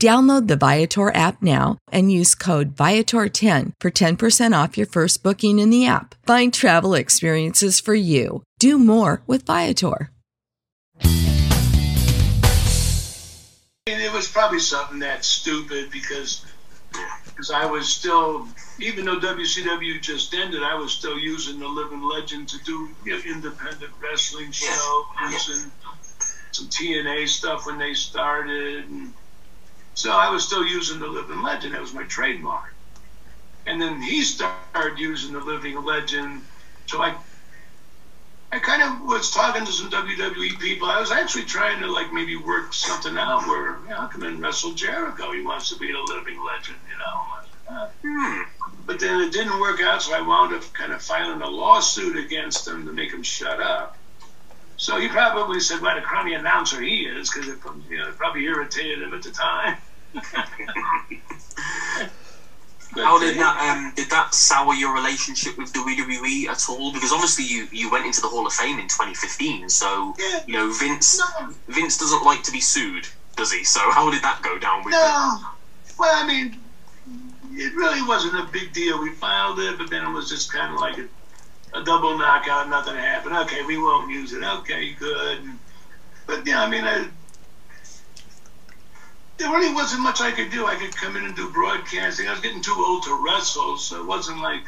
Download the Viator app now and use code Viator10 for 10% off your first booking in the app. Find travel experiences for you. Do more with Viator. It was probably something that stupid because because I was still, even though WCW just ended, I was still using the Living Legend to do independent wrestling shows and some TNA stuff when they started. And, so I was still using the living legend. That was my trademark. And then he started using the living legend. So I I kind of was talking to some WWE people. I was actually trying to like maybe work something out where you know, I come in wrestle Jericho. He wants to be a living legend, you know. Hmm. But then it didn't work out, so I wound up kind of filing a lawsuit against him to make him shut up. So he probably said, "What a crummy announcer he is," because it, you know, it probably irritated him at the time. How did that um, did that sour your relationship with WWE at all? Because obviously you, you went into the Hall of Fame in 2015, so Yeah. you know Vince No. Vince doesn't like to be sued, does he? So how did that go down with No. Well, I mean, it really wasn't a big deal. We filed it, but then it was just kind of like a, a double knockout. Nothing happened. Okay, we won't use it. Okay, good. But yeah, I mean, I, there really wasn't much I could do. I could come in and do broadcasting. I was getting too old to wrestle, so it wasn't like,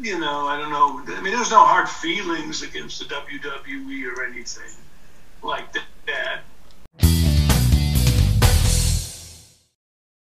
you know, I don't know. I mean, there was no hard feelings against the WWE or anything like that.